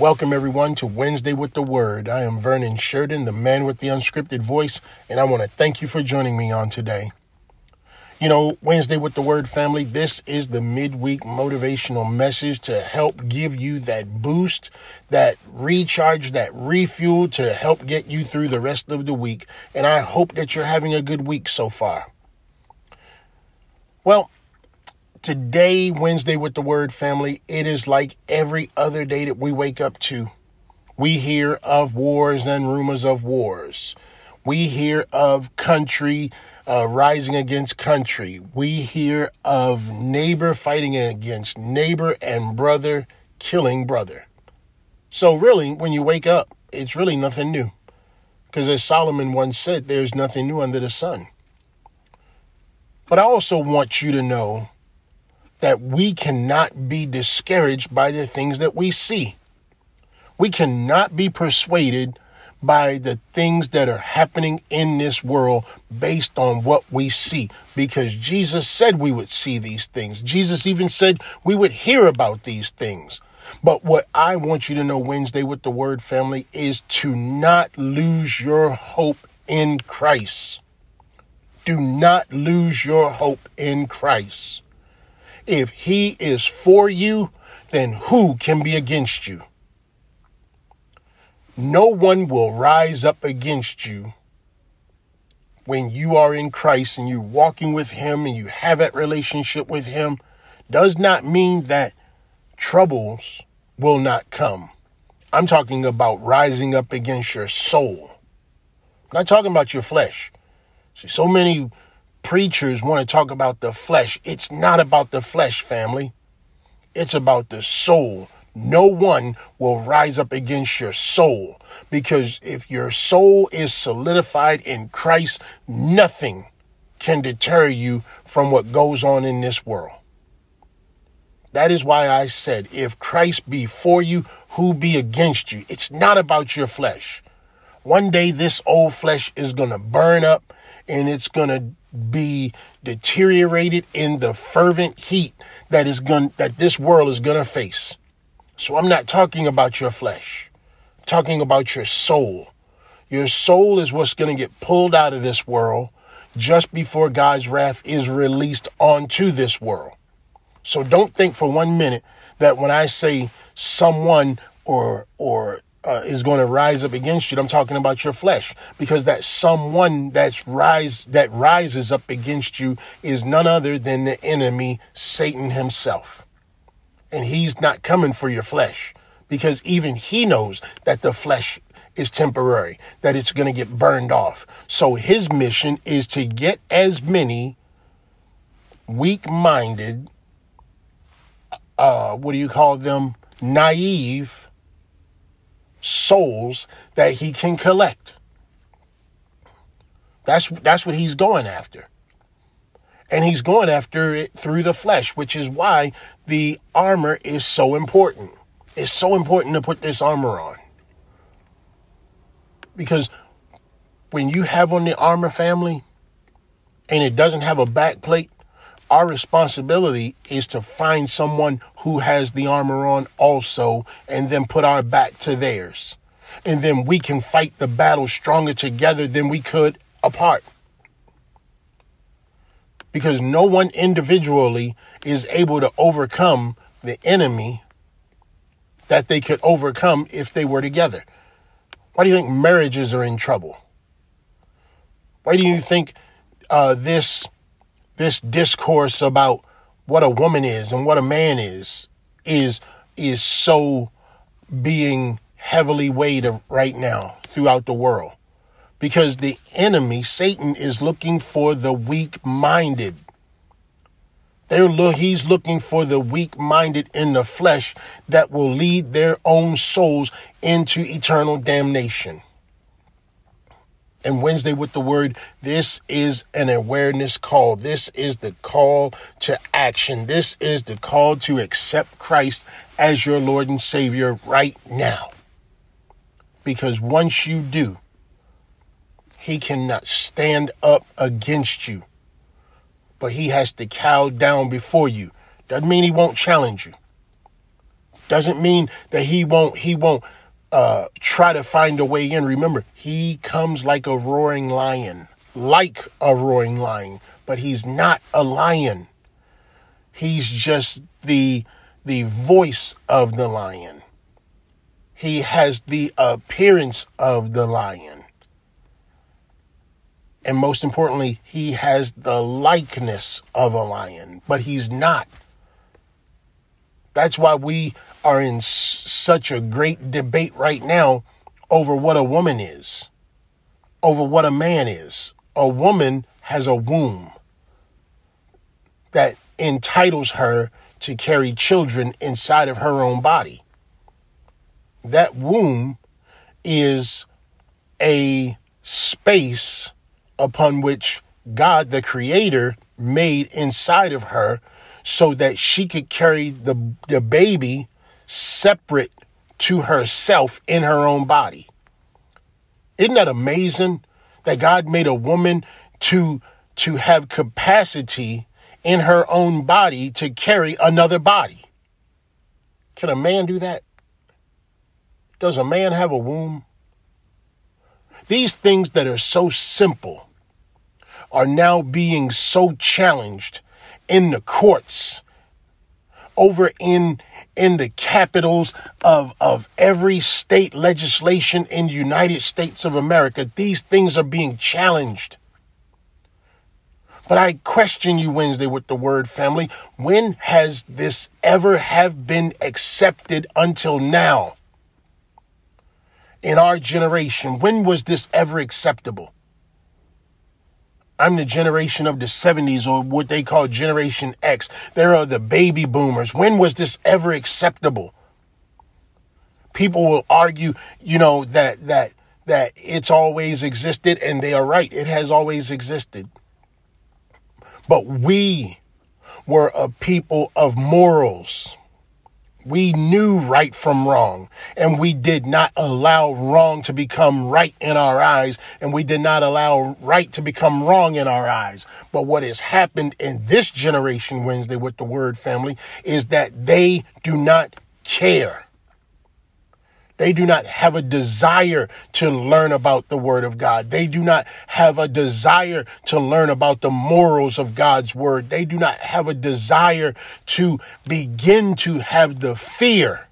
Welcome, everyone, to Wednesday with the Word. I am Vernon Sheridan, the man with the unscripted voice, and I want to thank you for joining me on today. You know, Wednesday with the Word family, this is the midweek motivational message to help give you that boost, that recharge, that refuel to help get you through the rest of the week. And I hope that you're having a good week so far. Well, today, Wednesday with the Word family, it is like every other day that we wake up to. We hear of wars and rumors of wars. We hear of country uh, rising against country. We hear of neighbor fighting against neighbor and brother killing brother. So, really, when you wake up, it's really nothing new. Because as Solomon once said, there's nothing new under the sun. But I also want you to know that we cannot be discouraged by the things that we see. We cannot be persuaded by the things that are happening in this world based on what we see because Jesus said we would see these things. Jesus even said we would hear about these things. But what I want you to know Wednesday with the word family is to not lose your hope in Christ. Do not lose your hope in Christ. If he is for you, then who can be against you? No one will rise up against you when you are in Christ and you're walking with Him and you have that relationship with Him. Does not mean that troubles will not come. I'm talking about rising up against your soul. I'm not talking about your flesh. See, so many preachers want to talk about the flesh. It's not about the flesh, family. It's about the soul no one will rise up against your soul because if your soul is solidified in Christ, nothing can deter you from what goes on in this world. That is why I said, if Christ be for you, who be against you? It's not about your flesh. One day this old flesh is going to burn up and it's going to be deteriorated in the fervent heat that is going that this world is going to face. So I'm not talking about your flesh. I'm talking about your soul. Your soul is what's going to get pulled out of this world just before God's wrath is released onto this world. So don't think for one minute that when I say someone or or uh, is going to rise up against you, I'm talking about your flesh, because that someone that's rise that rises up against you is none other than the enemy, Satan himself and he's not coming for your flesh because even he knows that the flesh is temporary, that it's going to get burned off. So his mission is to get as many weak minded, uh, what do you call them? Naive souls that he can collect. That's, that's what he's going after. And he's going after it through the flesh, which is why the armor is so important. It's so important to put this armor on. Because when you have on the armor family and it doesn't have a back plate, our responsibility is to find someone who has the armor on also and then put our back to theirs. And then we can fight the battle stronger together than we could apart because no one individually is able to overcome the enemy that they could overcome if they were together. Why do you think marriages are in trouble? Why do you think uh, this this discourse about what a woman is and what a man is is is so being heavily weighed right now throughout the world? because the enemy, Satan, is looking for the weak minded. They're look, he's looking for the weak minded in the flesh that will lead their own souls into eternal damnation. And Wednesday with the word, this is an awareness call. This is the call to action. This is the call to accept Christ as your Lord and Savior right now. Because once you do, he cannot stand up against you but he has to cow down before you. Doesn't mean he won't challenge you. Doesn't mean that he won't he won't uh, try to find a way in. Remember, he comes like a roaring lion, like a roaring lion, but he's not a lion. He's just the the voice of the lion. He has the appearance of the lion. And most importantly, he has the likeness of a lion, but he's not. That's why we are in such a great debate right now over what a woman is, over what a man is. A woman has a womb that entitles her to carry children inside of her own body. That womb is a space upon which God, the Creator, made inside of her so that she could carry the, the baby separate to herself in her own body. Isn't that amazing that God made a woman to, to have capacity in her own body to carry another body? Can a man do that? Does a man have a womb? These things that are so simple are now being so challenged in the courts over in in the capitals of of every state legislation in the United States of America. These things are being challenged. But I question you Wednesday with the word family. When has this ever have been accepted until now in our generation? When was this ever acceptable I'm the generation of the 70s or what they call Generation X. There are the baby boomers. When was this ever acceptable? People will argue, you know, that that that it's always existed and they are right. It has always existed. But we were a people of morals. We knew right from wrong, and we did not allow wrong to become right in our eyes, and we did not allow right to become wrong in our eyes. But what has happened in this generation, Wednesday, with the word family, is that they do not care. They do not have a desire to learn about the Word of God. They do not have a desire to learn about the morals of God's Word. They do not have a desire to begin to have the fear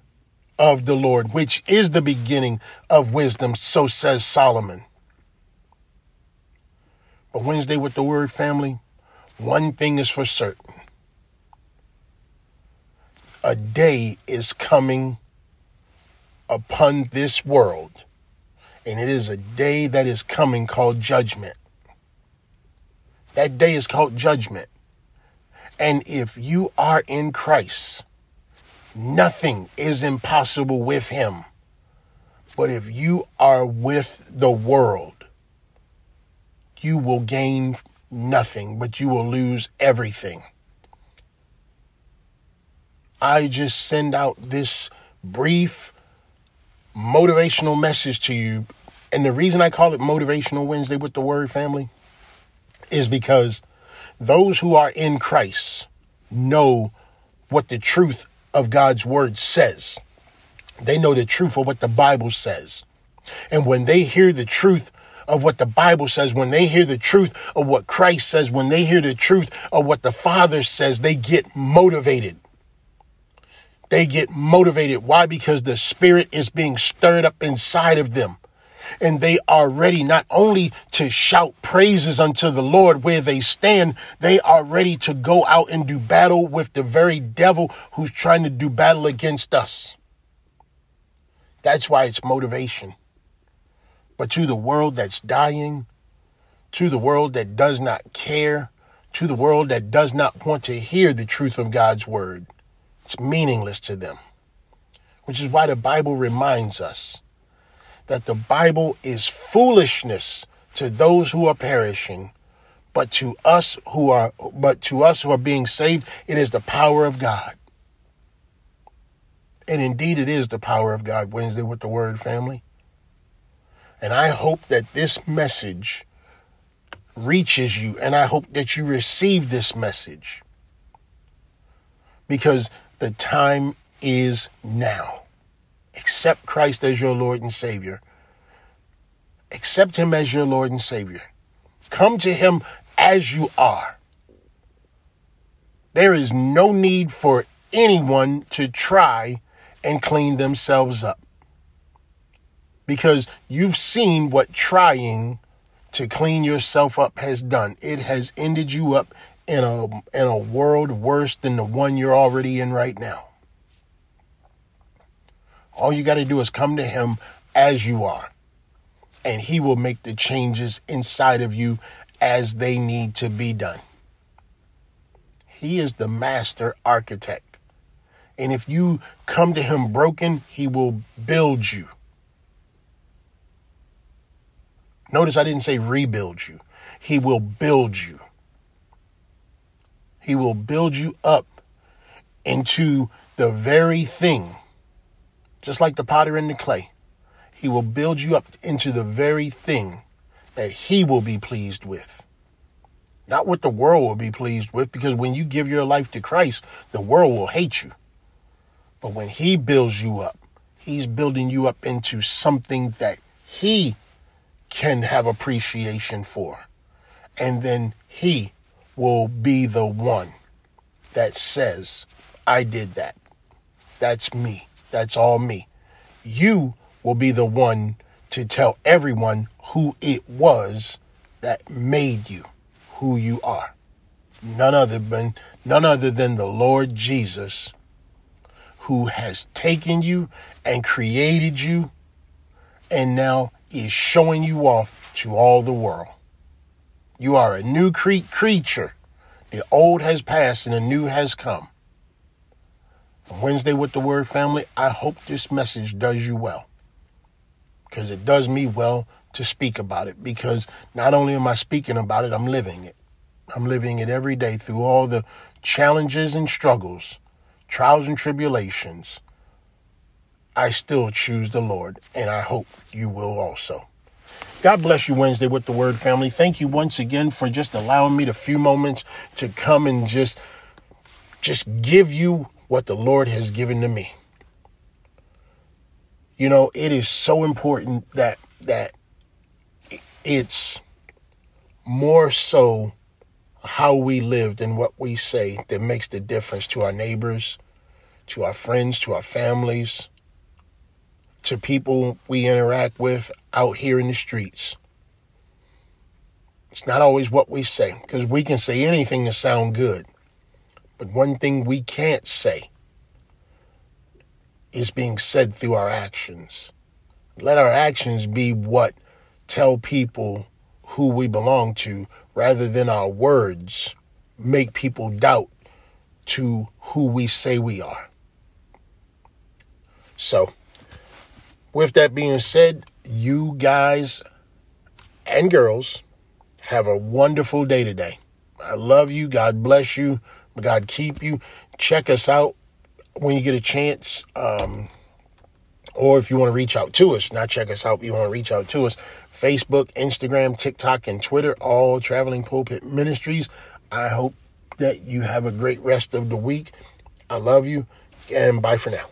of the Lord, which is the beginning of wisdom. So says Solomon. But Wednesday with the Word family, one thing is for certain a day is coming upon this world. And it is a day that is coming called judgment. That day is called judgment. And if you are in Christ, nothing is impossible with him. But if you are with the world, you will gain nothing, but you will lose everything. I just send out this brief motivational message to you. And the reason I call it Motivational Wednesday with the Word family is because those who are in Christ know what the truth of God's Word says. They know the truth of what the Bible says. And when they hear the truth of what the Bible says, when they hear the truth of what Christ says, when they hear the truth of what the Father says, they get motivated. They get motivated. Why? Because the spirit is being stirred up inside of them. And they are ready not only to shout praises unto the Lord where they stand, they are ready to go out and do battle with the very devil who's trying to do battle against us. That's why it's motivation. But to the world that's dying, to the world that does not care, to the world that does not want to hear the truth of God's word. It's meaningless to them. Which is why the Bible reminds us that the Bible is foolishness to those who are perishing, but to us who are but to us who are being saved, it is the power of God. And indeed it is the power of God Wednesday with the word family. And I hope that this message reaches you and I hope that you receive this message. Because the time is now. Accept Christ as your Lord and Savior. Accept Him as your Lord and Savior. Come to Him as you are. There is no need for anyone to try and clean themselves up. Because you've seen what trying to clean yourself up has done. It has ended you up in a in a world worse than the one you're already in right now. All you got to do is come to him as you are. And he will make the changes inside of you as they need to be done. He is the master architect. And if you come to him broken, he will build you. Notice I didn't say rebuild you. He will build you. He will build you up into the very thing, just like the potter and the clay. He will build you up into the very thing that he will be pleased with. Not what the world will be pleased with, because when you give your life to Christ, the world will hate you. But when he builds you up, he's building you up into something that he can have appreciation for. And then he will be the one that says, I did that. That's me. That's all me. You will be the one to tell everyone who it was that made you who you are. None other than none other than the Lord Jesus who has taken you and created you and now is showing you off to all the world. You are a new cre- creature. The old has passed and the new has come. Wednesday with the Word family, I hope this message does you well. Because it does me well to speak about it. Because not only am I speaking about it, I'm living it. I'm living it every day through all the challenges and struggles, trials and tribulations. I still choose the Lord, and I hope you will also. God bless you Wednesday with the Word family. Thank you once again for just allowing me the few moments to come and just just give you what the Lord has given to me. You know, it is so important that that it's more so how we live than what we say that makes the difference to our neighbors, to our friends, to our families, to people we interact with out here in the streets. It's not always what we say, because we can say anything to sound good. But one thing we can't say is being said through our actions. Let our actions be what tell people who we belong to rather than our words make people doubt to who we say we are. So, with that being said, you guys and girls have a wonderful day today. I love you. God bless you. God keep you. Check us out when you get a chance. Um, or if you want to reach out to us, not check us out, you want to reach out to us. Facebook, Instagram, TikTok, and Twitter, all Traveling Pulpit Ministries. I hope that you have a great rest of the week. I love you, and bye for now.